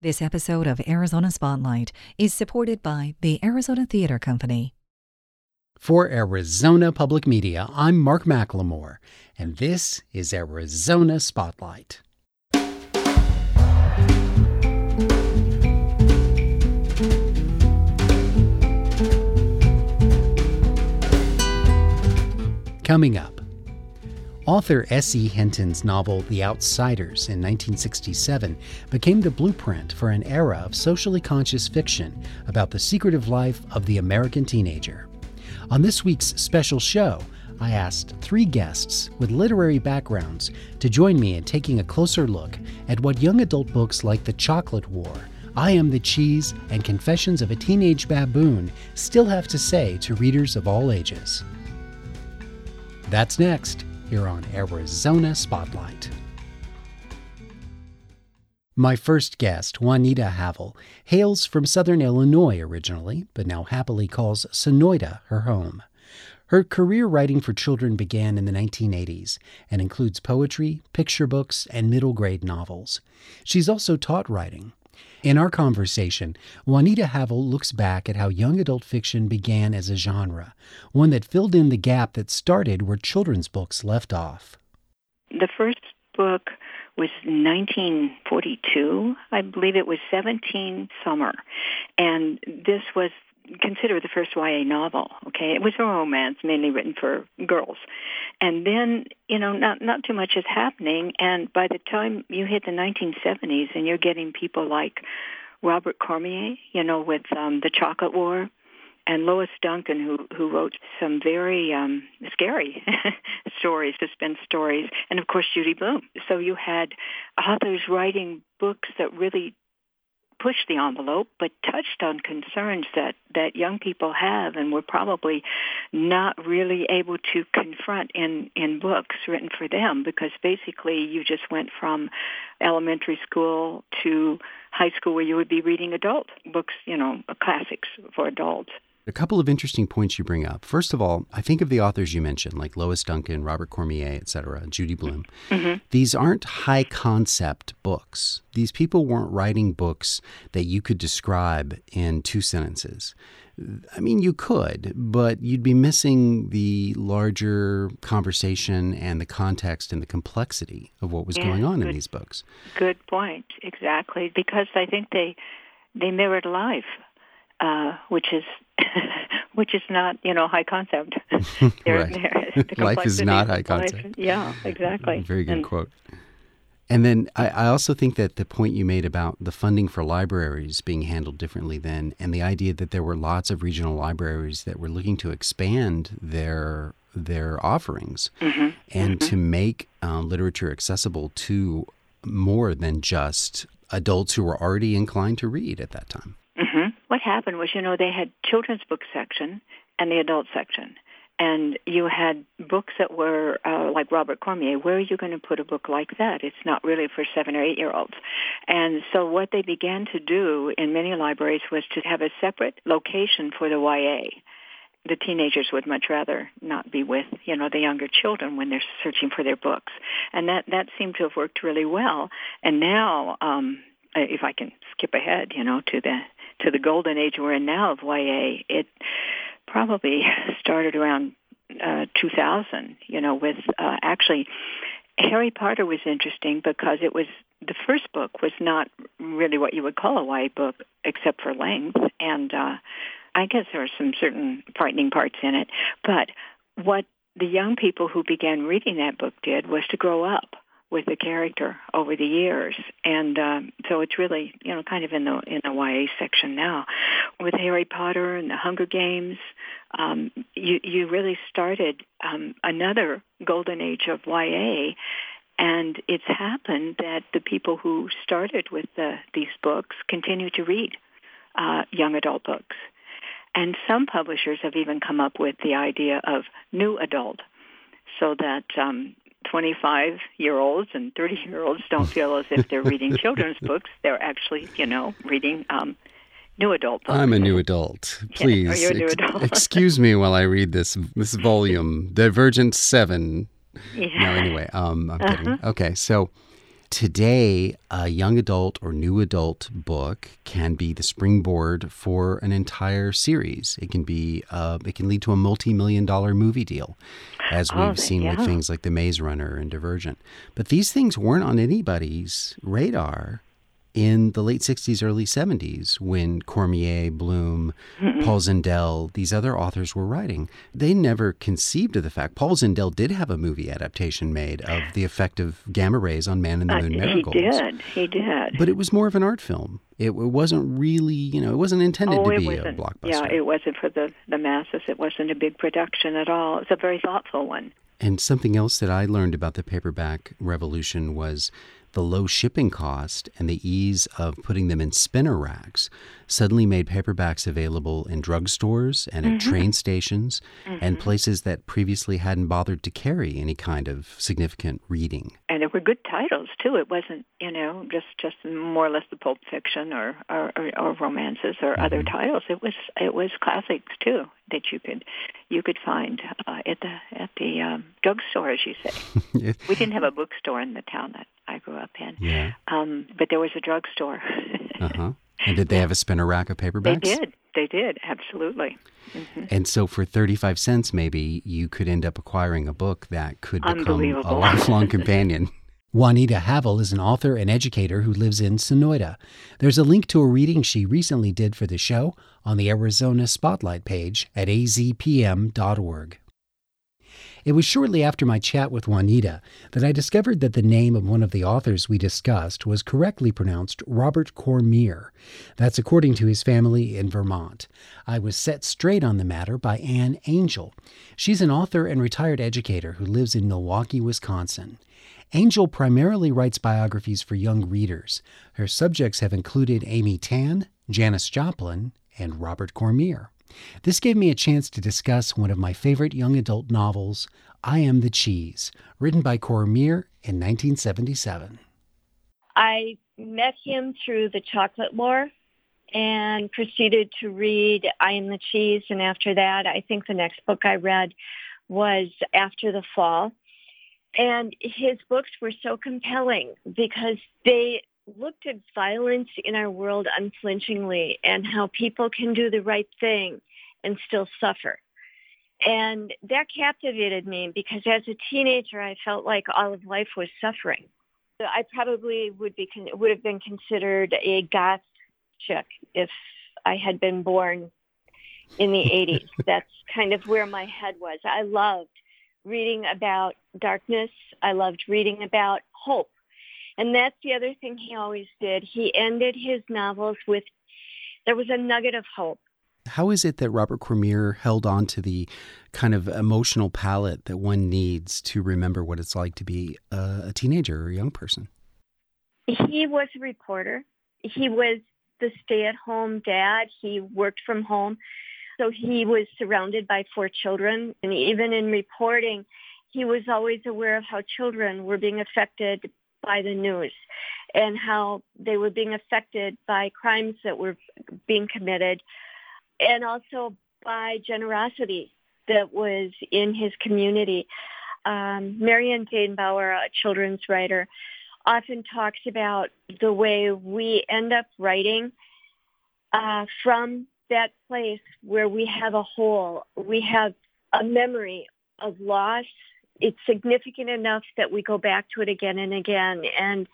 This episode of Arizona Spotlight is supported by the Arizona Theater Company. For Arizona Public Media, I'm Mark McLemore, and this is Arizona Spotlight. Coming up, author S.E. Hinton's novel The Outsiders in 1967 became the blueprint for an era of socially conscious fiction about the secretive life of the American teenager. On this week's special show, I asked three guests with literary backgrounds to join me in taking a closer look at what young adult books like The Chocolate War, I Am the Cheese, and Confessions of a Teenage Baboon still have to say to readers of all ages. That's next here on Arizona Spotlight. My first guest, Juanita Havill, hails from southern Illinois originally, but now happily calls Sonoita her home. Her career writing for children began in the 1980s and includes poetry, picture books, and middle grade novels. She's also taught writing. In our conversation, Juanita Havill looks back at how young adult fiction began as a genre, one that filled in the gap that started where children's books left off. The first book was 1942. I believe it was 17 Summer. And this was considered the first YA novel. Okay, it was a romance mainly written for girls, and then you know not not too much is happening. And by the time you hit the 1970s, and you're getting people like Robert Cormier, you know, with um, the Chocolate War, and Lois Duncan, who who wrote some very um, scary stories, suspense stories, and of course Judy Blume. So you had authors writing books that really pushed the envelope, but touched on concerns that, that young people have and were probably not really able to confront in, in books written for them because basically you just went from elementary school to high school where you would be reading adult books, you know, classics for adults. A couple of interesting points you bring up. First of all, I think of the authors you mentioned, like Lois Duncan, Robert Cormier, etc., Judy Blume. Mm-hmm. These aren't high concept books. These people weren't writing books that you could describe in two sentences. I mean, you could, but you'd be missing the larger conversation and the context and the complexity of what was yeah, going on good, in these books. Good point. Exactly. Because I think they they mirrored life uh, which is which is not you know high concept. there, right. life is not high concept. Life, yeah, exactly. Very good and, quote. And then I, I, also think that the point you made about the funding for libraries being handled differently then, and the idea that there were lots of regional libraries that were looking to expand their their offerings mm-hmm. and mm-hmm. to make uh, literature accessible to more than just adults who were already inclined to read at that time. Mm-hmm. What happened was, you know, they had children's book section and the adult section. And you had books that were uh, like Robert Cormier. Where are you going to put a book like that? It's not really for seven or eight year olds. And so what they began to do in many libraries was to have a separate location for the YA the teenagers would much rather not be with you know the younger children when they're searching for their books and that that seemed to have worked really well and now um if i can skip ahead you know to the to the golden age we're in now of YA, it probably started around uh, 2000. You know, with uh, actually Harry Potter was interesting because it was the first book was not really what you would call a YA book except for length, and uh, I guess there are some certain frightening parts in it. But what the young people who began reading that book did was to grow up with the character over the years, and um, so it's really you know kind of in the in the YA section now. With Harry Potter and the Hunger Games, um, you you really started um, another golden age of YA, and it's happened that the people who started with the, these books continue to read uh, young adult books, and some publishers have even come up with the idea of new adult so that um, 25 year olds and 30 year olds don't feel as if they're reading children's books. They're actually, you know, reading um, new adult books. I'm a new adult. Please yeah, new adult. excuse me while I read this this volume, Divergent Seven. Yeah. No, anyway, um, I'm uh-huh. kidding. Okay, so Today, a young adult or new adult book can be the springboard for an entire series. It can be, uh, it can lead to a multi-million dollar movie deal, as we've Oh, seen yeah. with things like The Maze Runner and Divergent. But these things weren't on anybody's radar in the late 60s, early 70s when Cormier, Blume, Paul Zindel, these other authors were writing. They never conceived of the fact. Paul Zindel did have a movie adaptation made of the effect of gamma rays on man in the Uh, moon he marigolds. did. He did. But it was more of an art film. It, it wasn't really, you know, it wasn't intended oh, to be a blockbuster. Yeah, it wasn't for the the masses. It wasn't a big production at all. It's a very thoughtful one. And something else that I learned about the paperback revolution was the low shipping cost and the ease of putting them in spinner racks suddenly made paperbacks available in drugstores and at train stations and places that previously hadn't bothered to carry any kind of significant reading. And there were good titles too. It wasn't, you know, just just more or less the pulp fiction or or, or, or romances or other titles. It was it was classics too that you could you could find uh, at the at the um, drugstore, as you say. we didn't have a bookstore in the town that I grew up in, yeah. um, but there was a drugstore. Uh huh. And did they have a spinner rack of paperbacks? they did. They did. Absolutely. hmm And so for 35 cents, maybe you could end up acquiring a book that could become a lifelong companion. Juanita Havill is an author and educator who lives in Sonoita. There's a link to a reading she recently did for the show on the Arizona Spotlight page at azpm.org. It was shortly after my chat with Juanita that I discovered that the name of one of the authors we discussed was correctly pronounced Robert Cormier. That's according to his family in Vermont. I was set straight on the matter by Ann Angel. She's an author and retired educator who lives in Milwaukee, Wisconsin. Angel primarily writes biographies for young readers. Her subjects have included Amy Tan, Janis Joplin, and Robert Cormier. This gave me a chance to discuss one of my favorite young adult novels, I Am the Cheese, written by Cormier in 1977. I met him through the Chocolate War and proceeded to read I Am the Cheese. And after that, I think the next book I read was After the Fall. And his books were so compelling because they looked at violence in our world unflinchingly and how people can do the right thing and still suffer. And that captivated me because as a teenager, I felt like all of life was suffering. I probably would be con- would have been considered a goth chick if I had been born in the 80s. That's kind of where my head was. I loved reading about darkness. I loved reading about hope. And that's the other thing he always did. He ended his novels with there was a nugget of hope. How is it that Robert Cormier held on to the kind of emotional palette that one needs to remember what it's like to be a, a teenager or a young person? He was a reporter. He was the stay-at-home dad. He worked from home. So he was surrounded by four children. And even in reporting, he was always aware of how children were being affected by the news and how they were being affected by crimes that were being committed and also by generosity that was in his community. Um, Marion Dane Bauer, a children's writer, often talks about the way we end up writing uh, from that place where we have a hole. We have a memory of loss. It's significant enough that we go back to it again and again. And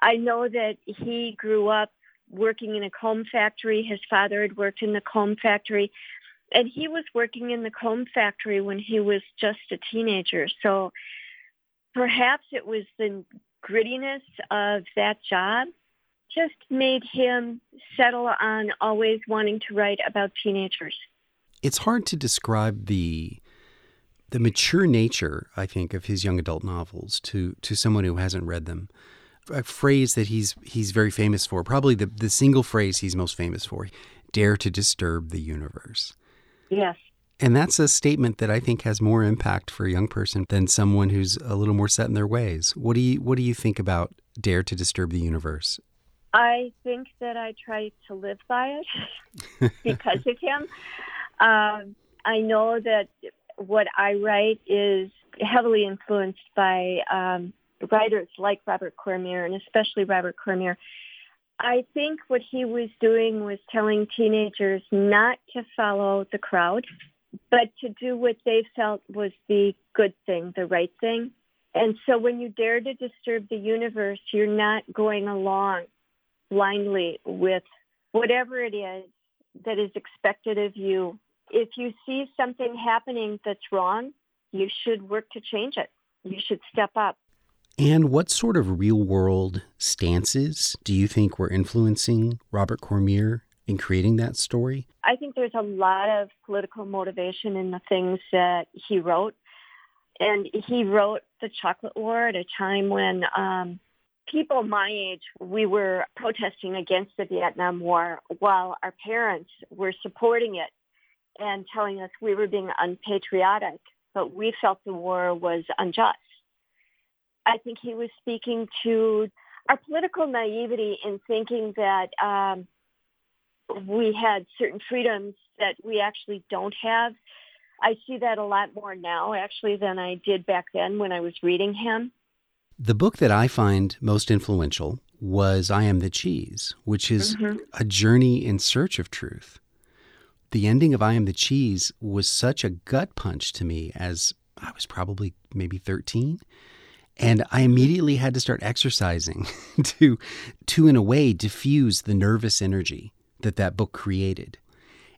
I know that he grew up working in a comb factory. His father had worked in the comb factory. And he was working in the comb factory when he was just a teenager. So perhaps it was the grittiness of that job just made him settle on always wanting to write about teenagers. It's hard to describe the the mature nature, I think, of his young adult novels to to someone who hasn't read them. A phrase that he's he's very famous for, probably the, the single phrase he's most famous for, dare to disturb the universe. Yes. And that's a statement that I think has more impact for a young person than someone who's a little more set in their ways. What do you what do you think about dare to disturb the universe? I think that I try to live by it because of him. Um, I know that what I write is heavily influenced by um, writers like Robert Cormier and especially Robert Cormier, I think what he was doing was telling teenagers not to follow the crowd, but to do what they felt was the good thing, the right thing. And so when you dare to disturb the universe, you're not going along blindly with whatever it is that is expected of you. If you see something happening that's wrong, you should work to change it. You should step up. And what sort of real world stances do you think were influencing Robert Cormier in creating that story? I think there's a lot of political motivation in the things that he wrote. And he wrote The Chocolate War at a time when um, people my age, we were protesting against the Vietnam War while our parents were supporting it and telling us we were being unpatriotic, but we felt the war was unjust. I think he was speaking to our political naivety in thinking that um, we had certain freedoms that we actually don't have. I see that a lot more now, actually, than I did back then when I was reading him. The book that I find most influential was I Am the Cheese, which is mm-hmm. a journey in search of truth. The ending of I Am the Cheese was such a gut punch to me as I was probably maybe 13. And I immediately had to start exercising to, to, in a way, diffuse the nervous energy that that book created.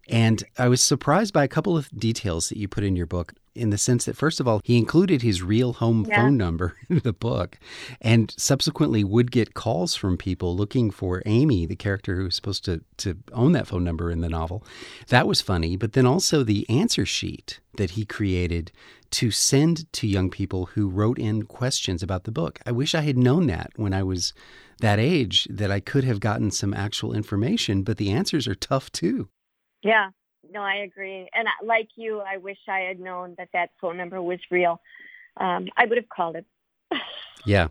And I was surprised by a couple of details that you put in your book in the sense that, first of all, he included his real home yeah. phone number in the book and subsequently would get calls from people looking for Amy, the character who was supposed to, to own that phone number in the novel. That was funny. But then also the answer sheet that he created to send to young people who wrote in questions about the book. I wish I had known that when I was that age, that I could have gotten some actual information, but the answers are tough too. Yeah, no, I agree. And like you, I wish I had known that that phone number was real. Um, I would have called it. yeah,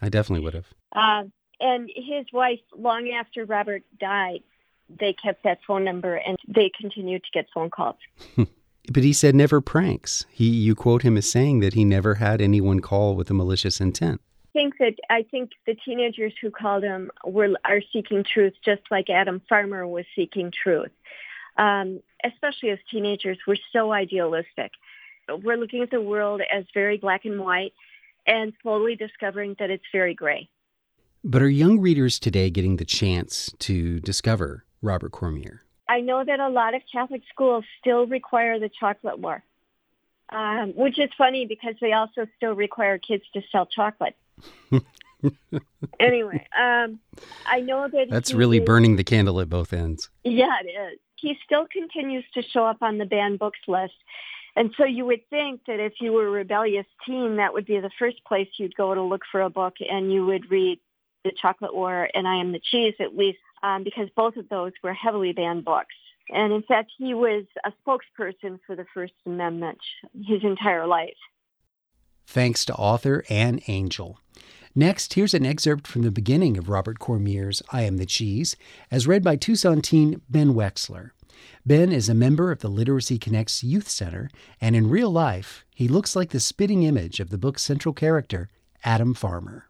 I definitely would have. Uh, and his wife, long after Robert died, they kept that phone number and they continued to get phone calls. but he said never pranks. He, you quote him as saying that he never had anyone call with a malicious intent. I think that I think the teenagers who called him were are seeking truth, just like Adam Farmer was seeking truth um, especially as teenagers, we're so idealistic. We're looking at the world as very black and white and slowly discovering that it's very gray. But are young readers today getting the chance to discover Robert Cormier? I know that a lot of Catholic schools still require the chocolate war, um, which is funny because they also still require kids to sell chocolate. anyway, um, I know that that's really is, burning the candle at both ends. Yeah, it is he still continues to show up on the banned books list. And so you would think that if you were a rebellious teen, that would be the first place you'd go to look for a book and you would read The Chocolate War and I Am the Cheese at least, um, because both of those were heavily banned books. And in fact, he was a spokesperson for the First Amendment his entire life. Thanks to author Ann Angel. Next, here's an excerpt from the beginning of Robert Cormier's I Am the Cheese, as read by Tucson teen Ben Wexler. Ben is a member of the Literacy Connects Youth Center, and in real life, he looks like the spitting image of the book's central character, Adam Farmer.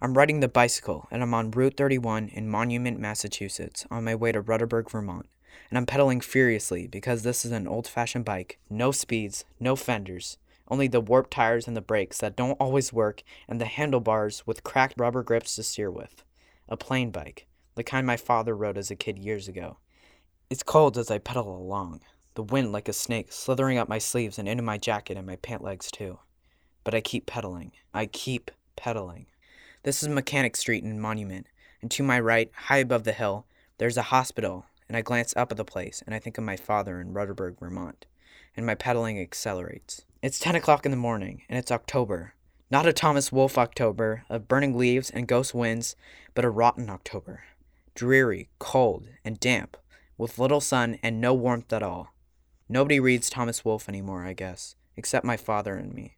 I'm riding the bicycle, and I'm on Route 31 in Monument, Massachusetts, on my way to Rutterburg, Vermont. And I'm pedaling furiously because this is an old fashioned bike. No speeds, no fenders, only the warped tires and the brakes that don't always work, and the handlebars with cracked rubber grips to steer with. A plain bike, the kind my father rode as a kid years ago. It's cold as I pedal along, the wind like a snake slithering up my sleeves and into my jacket and my pant legs too. But I keep pedaling. I keep pedaling. This is Mechanic Street in Monument, and to my right, high above the hill, there's a hospital, and I glance up at the place and I think of my father in Rutterburg, Vermont, and my pedaling accelerates. It's 10 o'clock in the morning, and it's October. Not a Thomas Wolfe October of burning leaves and ghost winds, but a rotten October. Dreary, cold, and damp, with little sun and no warmth at all. Nobody reads Thomas Wolfe anymore, I guess, except my father and me.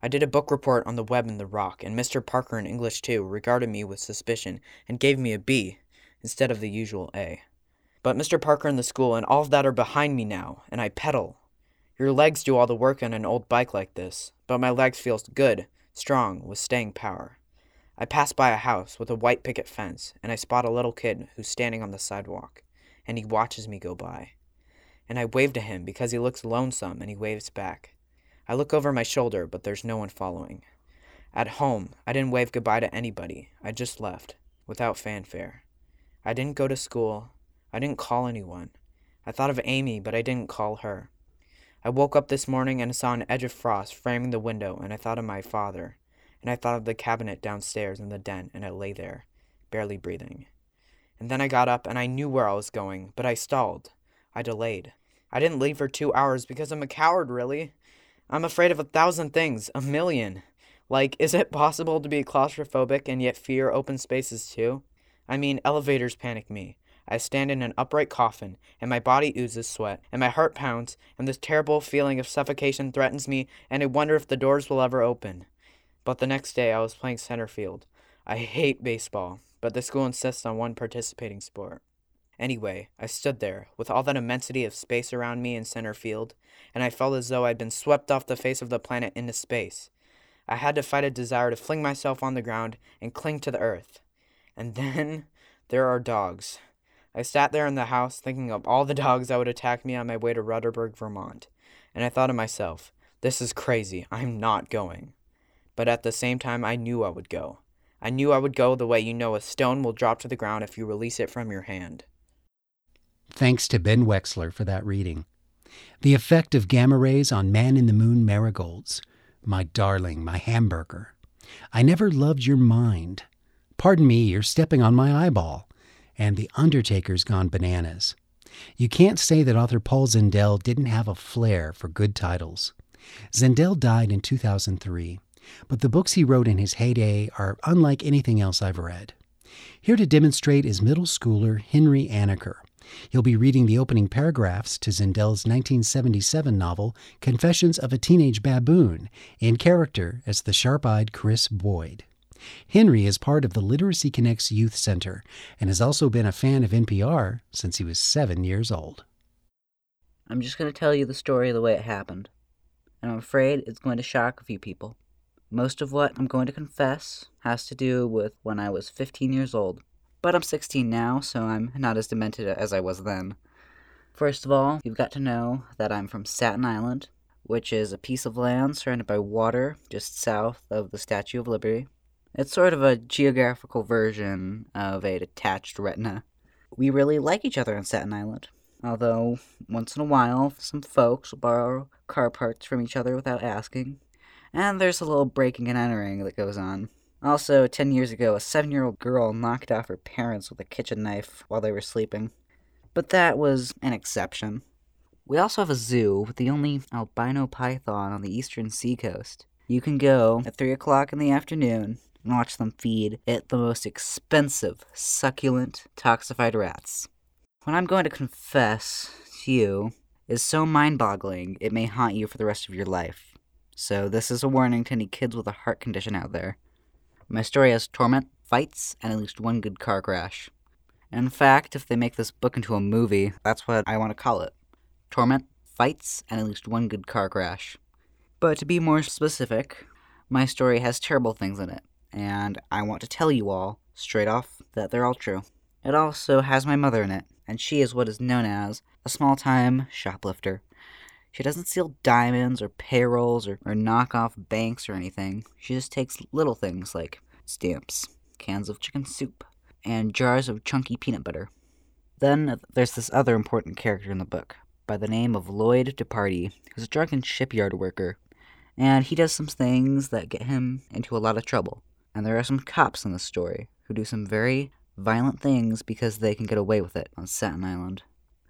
I did a book report on the web and the rock, and Mr. Parker in English too regarded me with suspicion and gave me a B instead of the usual A. But Mr. Parker and the school and all of that are behind me now, and I pedal, your legs do all the work on an old bike like this, but my legs feel good, strong with staying power. I pass by a house with a white picket fence, and I spot a little kid who's standing on the sidewalk, and he watches me go by. And I wave to him because he looks lonesome and he waves back. I look over my shoulder, but there's no one following. At home, I didn't wave goodbye to anybody. I just left, without fanfare. I didn't go to school. I didn't call anyone. I thought of Amy, but I didn't call her. I woke up this morning and saw an edge of frost framing the window, and I thought of my father, and I thought of the cabinet downstairs in the den, and I lay there, barely breathing. And then I got up and I knew where I was going, but I stalled. I delayed. I didn't leave for two hours because I'm a coward, really. I'm afraid of a thousand things, a million. Like, is it possible to be claustrophobic and yet fear open spaces too? I mean, elevators panic me. I stand in an upright coffin, and my body oozes sweat, and my heart pounds, and this terrible feeling of suffocation threatens me, and I wonder if the doors will ever open. But the next day I was playing center field. I hate baseball, but the school insists on one participating sport. Anyway, I stood there, with all that immensity of space around me in center field, and I felt as though I'd been swept off the face of the planet into space. I had to fight a desire to fling myself on the ground and cling to the earth. And then there are dogs. I sat there in the house thinking of all the dogs that would attack me on my way to Rutterburg, Vermont, and I thought to myself, this is crazy. I'm not going. But at the same time, I knew I would go. I knew I would go the way you know a stone will drop to the ground if you release it from your hand. Thanks to Ben Wexler for that reading. The effect of gamma rays on man in the moon marigolds. My darling, my hamburger. I never loved your mind. Pardon me, you're stepping on my eyeball and The Undertaker's Gone Bananas. You can't say that author Paul Zindel didn't have a flair for good titles. Zindel died in 2003, but the books he wrote in his heyday are unlike anything else I've read. Here to demonstrate is middle schooler Henry Anaker. He'll be reading the opening paragraphs to Zindel's 1977 novel Confessions of a Teenage Baboon, in character as the sharp eyed Chris Boyd. Henry is part of the Literacy Connects Youth Center and has also been a fan of NPR since he was seven years old. I'm just going to tell you the story the way it happened, and I'm afraid it's going to shock a few people. Most of what I'm going to confess has to do with when I was 15 years old, but I'm 16 now, so I'm not as demented as I was then. First of all, you've got to know that I'm from Staten Island, which is a piece of land surrounded by water just south of the Statue of Liberty. It's sort of a geographical version of a detached retina. We really like each other on Staten Island, although once in a while some folks will borrow car parts from each other without asking, and there's a little breaking and entering that goes on. Also, 10 years ago, a 7 year old girl knocked off her parents with a kitchen knife while they were sleeping. But that was an exception. We also have a zoo with the only albino python on the eastern seacoast. You can go at 3 o'clock in the afternoon and watch them feed it the most expensive, succulent, toxified rats. What I'm going to confess to you is so mind boggling it may haunt you for the rest of your life. So, this is a warning to any kids with a heart condition out there. My story has torment, fights, and at least one good car crash. In fact, if they make this book into a movie, that's what I want to call it Torment, Fights, and at least one good car crash. But to be more specific, my story has terrible things in it and I want to tell you all, straight off, that they're all true. It also has my mother in it, and she is what is known as a small time shoplifter. She doesn't steal diamonds or payrolls or, or knock off banks or anything. She just takes little things like stamps, cans of chicken soup, and jars of chunky peanut butter. Then there's this other important character in the book by the name of Lloyd Dipardi, who's a drunken shipyard worker, and he does some things that get him into a lot of trouble. And there are some cops in this story who do some very violent things because they can get away with it on Staten Island.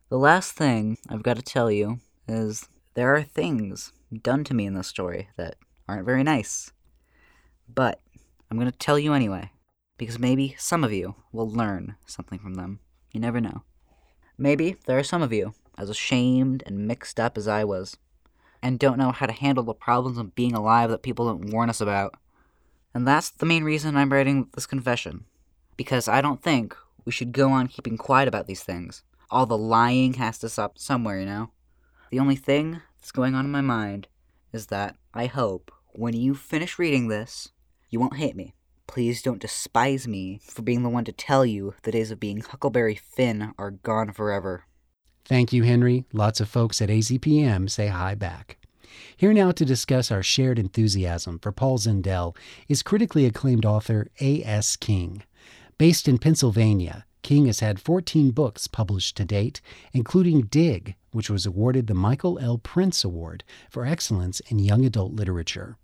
The last thing I've got to tell you is there are things done to me in this story that aren't very nice. But I'm going to tell you anyway, because maybe some of you will learn something from them. You never know. Maybe there are some of you as ashamed and mixed up as I was, and don't know how to handle the problems of being alive that people don't warn us about. And that's the main reason I'm writing this confession. Because I don't think we should go on keeping quiet about these things. All the lying has to stop somewhere, you know? The only thing that's going on in my mind is that I hope when you finish reading this, you won't hate me. Please don't despise me for being the one to tell you the days of being Huckleberry Finn are gone forever. Thank you, Henry. Lots of folks at AZPM say hi back. Here now to discuss our shared enthusiasm for Paul Zindel is critically acclaimed author A.S. King. Based in Pennsylvania, King has had 14 books published to date, including Dig, which was awarded the Michael L. Printz Award for Excellence in Young Adult Literature.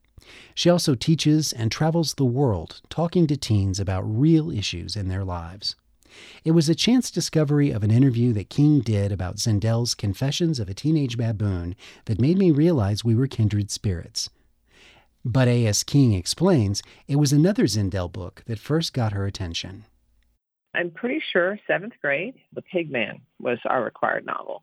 She also teaches and travels the world talking to teens about real issues in their lives. It was a chance discovery of an interview that King did about Zindel's Confessions of a Teenage Baboon that made me realize we were kindred spirits. But A.S. King explains it was another Zindel book that first got her attention. I'm pretty sure seventh grade, The Pigman was our required novel.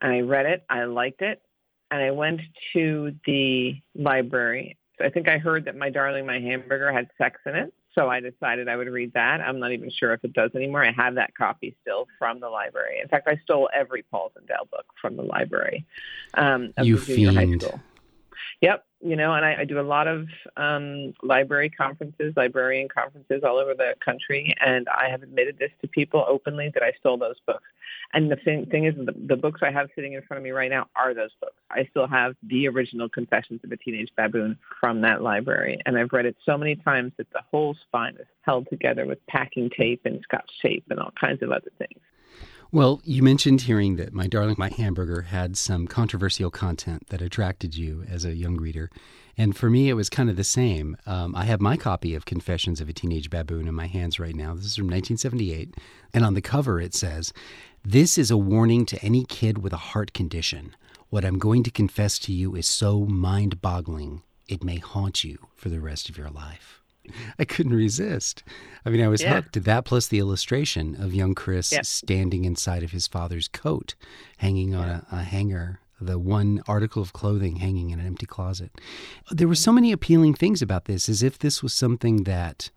And I read it, I liked it, and I went to the library. I think I heard that My Darling, My Hamburger had sex in it. So I decided I would read that. I'm not even sure if it does anymore. I have that copy still from the library. In fact, I stole every Paul Zindel book from the library. Um, you fiend. Yep, you know, and I, I do a lot of um, library conferences, librarian conferences all over the country, and I have admitted this to people openly that I stole those books. And the thing, thing is, the, the books I have sitting in front of me right now are those books. I still have the original Confessions of a Teenage Baboon from that library, and I've read it so many times that the whole spine is held together with packing tape and scotch tape and all kinds of other things. Well, you mentioned hearing that My Darling, My Hamburger had some controversial content that attracted you as a young reader. And for me, it was kind of the same. Um, I have my copy of Confessions of a Teenage Baboon in my hands right now. This is from 1978. And on the cover, it says, This is a warning to any kid with a heart condition. What I'm going to confess to you is so mind boggling, it may haunt you for the rest of your life. I couldn't resist. I mean, I was yeah. hooked. That plus the illustration of young Chris yeah. standing inside of his father's coat, hanging on a, a hanger the one article of clothing hanging in an empty closet. There were so many appealing things about this, as if this was something that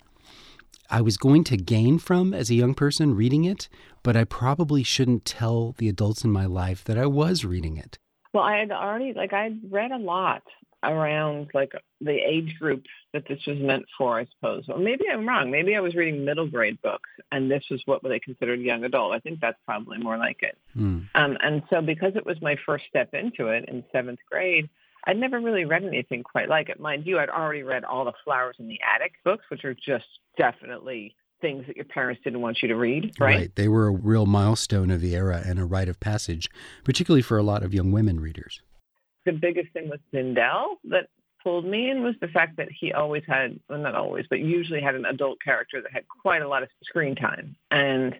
I was going to gain from as a young person reading it, but I probably shouldn't tell the adults in my life that I was reading it. Well, I had already, like, I'd read a lot around like the age group that this was meant for, I suppose. Or maybe I'm wrong. Maybe I was reading middle grade books and this was what they considered young adult. I think that's probably more like it. Mm. Um, and so because it was my first step into it in seventh grade, I'd never really read anything quite like it. Mind you, I'd already read all the Flowers in the Attic books, which are just definitely things that your parents didn't want you to read, right? Right. They were a real milestone of the era and a rite of passage, particularly for a lot of young women readers the biggest thing with Zindel that pulled me in was the fact that he always had, well, not always, but usually had an adult character that had quite a lot of screen time. And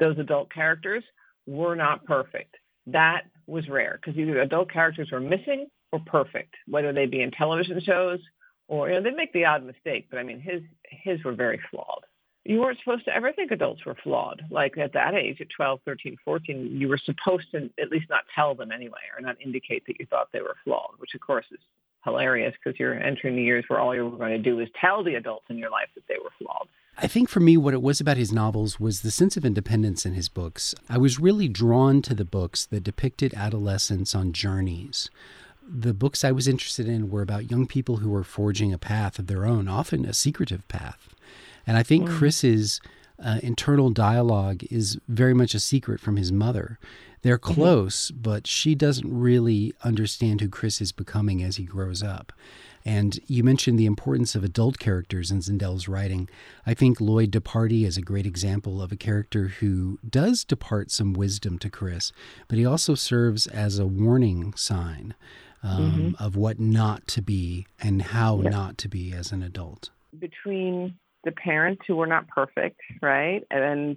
those adult characters were not perfect. That was rare because either adult characters were missing or perfect, whether they be in television shows or, you know, they make the odd mistake, but I mean, his, his were very flawed you weren't supposed to ever think adults were flawed. Like at that age, at 12, 13, 14, you were supposed to at least not tell them anyway or not indicate that you thought they were flawed, which of course is hilarious because you're entering the years where all you were going to do is tell the adults in your life that they were flawed. I think for me, what it was about his novels was the sense of independence in his books. I was really drawn to the books that depicted adolescence on journeys. The books I was interested in were about young people who were forging a path of their own, often a secretive path. And I think mm. Chris's uh, internal dialogue is very much a secret from his mother. They're mm-hmm. close, mm-hmm. but she doesn't really understand who Chris is becoming as he grows up. And you mentioned the importance of adult characters in Zindel's writing. I think Lloyd Dipardi is a great example of a character who does depart some wisdom to Chris, but he also serves as a warning sign um, mm-hmm. of what not to be and how yeah. not to be as an adult. Between the parents who were not perfect, right? And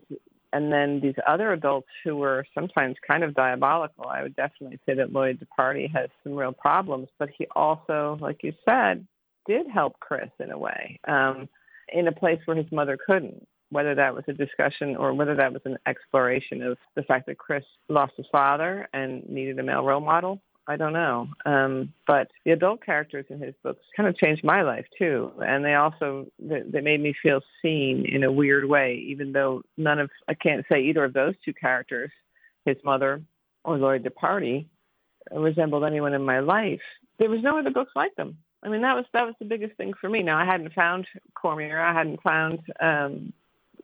and then these other adults who were sometimes kind of diabolical. I would definitely say that Lloyd Dipardi has some real problems, but he also, like you said, did help Chris in a way, um, in a place where his mother couldn't. Whether that was a discussion or whether that was an exploration of the fact that Chris lost his father and needed a male role model, I don't know. Um, but the adult characters in his books kind of changed my life too, and they also they, they made me feel seen in a weird way. Even though none of I can't say either of those two characters, his mother or Lloyd Dipardi, resembled anyone in my life. There was no other books like them. I mean, that was that was the biggest thing for me. Now, I hadn't found Cormier. I hadn't found um,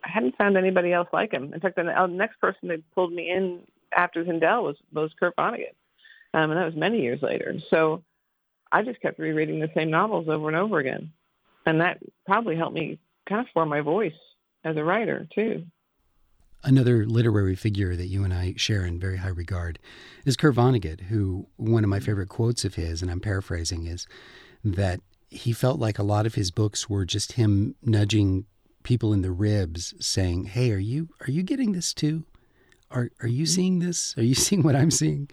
I hadn't found anybody else like him. In fact, the, the next person that pulled me in after Zindel was was Kurt Vonnegut, um, and that was many years later. So I just kept rereading the same novels over and over again, and that probably helped me kind of form my voice as a writer too. Another literary figure that you and I share in very high regard is Kurt Vonnegut, who one of my favorite quotes of his, and I'm paraphrasing, is that he felt like a lot of his books were just him nudging people in the ribs, saying, "Hey, are you are you getting this too? Are are you seeing this? Are you seeing what I'm seeing?"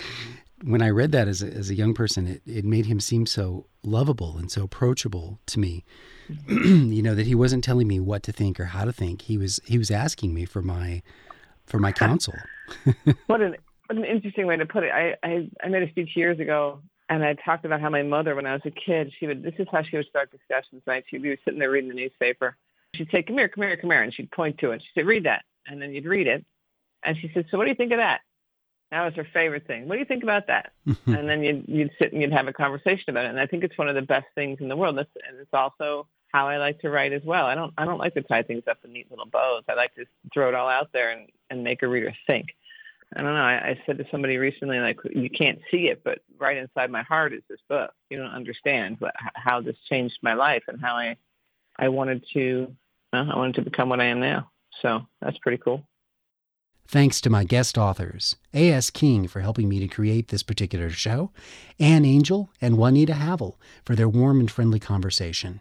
When I read that as a, as a young person, it, it made him seem so lovable and so approachable to me. Mm-hmm. you know that he wasn't telling me what to think or how to think. He was he was asking me for my for my counsel. what an what an interesting way to put it. I, I I made a speech years ago and I talked about how my mother, when I was a kid, she would, this is how she would start discussions, right? She'd be sitting there reading the newspaper. She'd say, come here, come here, come here. And she'd point to it. She'd say, read that. And then you'd read it. And she said, so what do you think of that? That was her favorite thing. What do you think about that? and then you'd, you'd sit and you'd have a conversation about it. And I think it's one of the best things in the world. That's, and it's also how I like to write as well. I don't, I don't like to tie things up in neat little bows. I like to throw it all out there and, and make a reader think. I don't know. I, I said to somebody recently, like, you can't see it, but right inside my heart is this book. You don't understand what, how this changed my life and how I, I wanted to, uh, I wanted to become what I am now. So that's pretty cool. Thanks to my guest authors, A.S. King for helping me to create this particular show, Ann Angel and Juanita Havill for their warm and friendly conversation.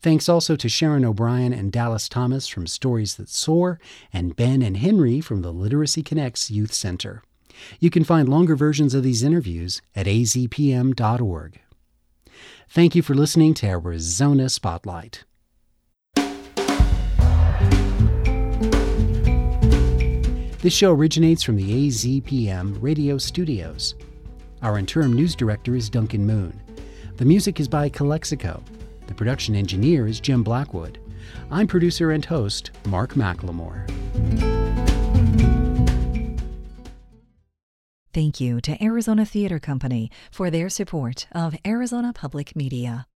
Thanks also to Sharon O'Brien and Dallas Thomas from Stories That Soar, and Ben and Henry from the Literacy Connects Youth Center. You can find longer versions of these interviews at azpm.org. Thank you for listening to Arizona Spotlight. This show originates from the AZPM radio studios. Our interim news director is Duncan Moon. The music is by Calexico. The production engineer is Jim Blackwood. I'm producer and host Mark McLemore. Thank you to Arizona Theater Company for their support of Arizona Public Media.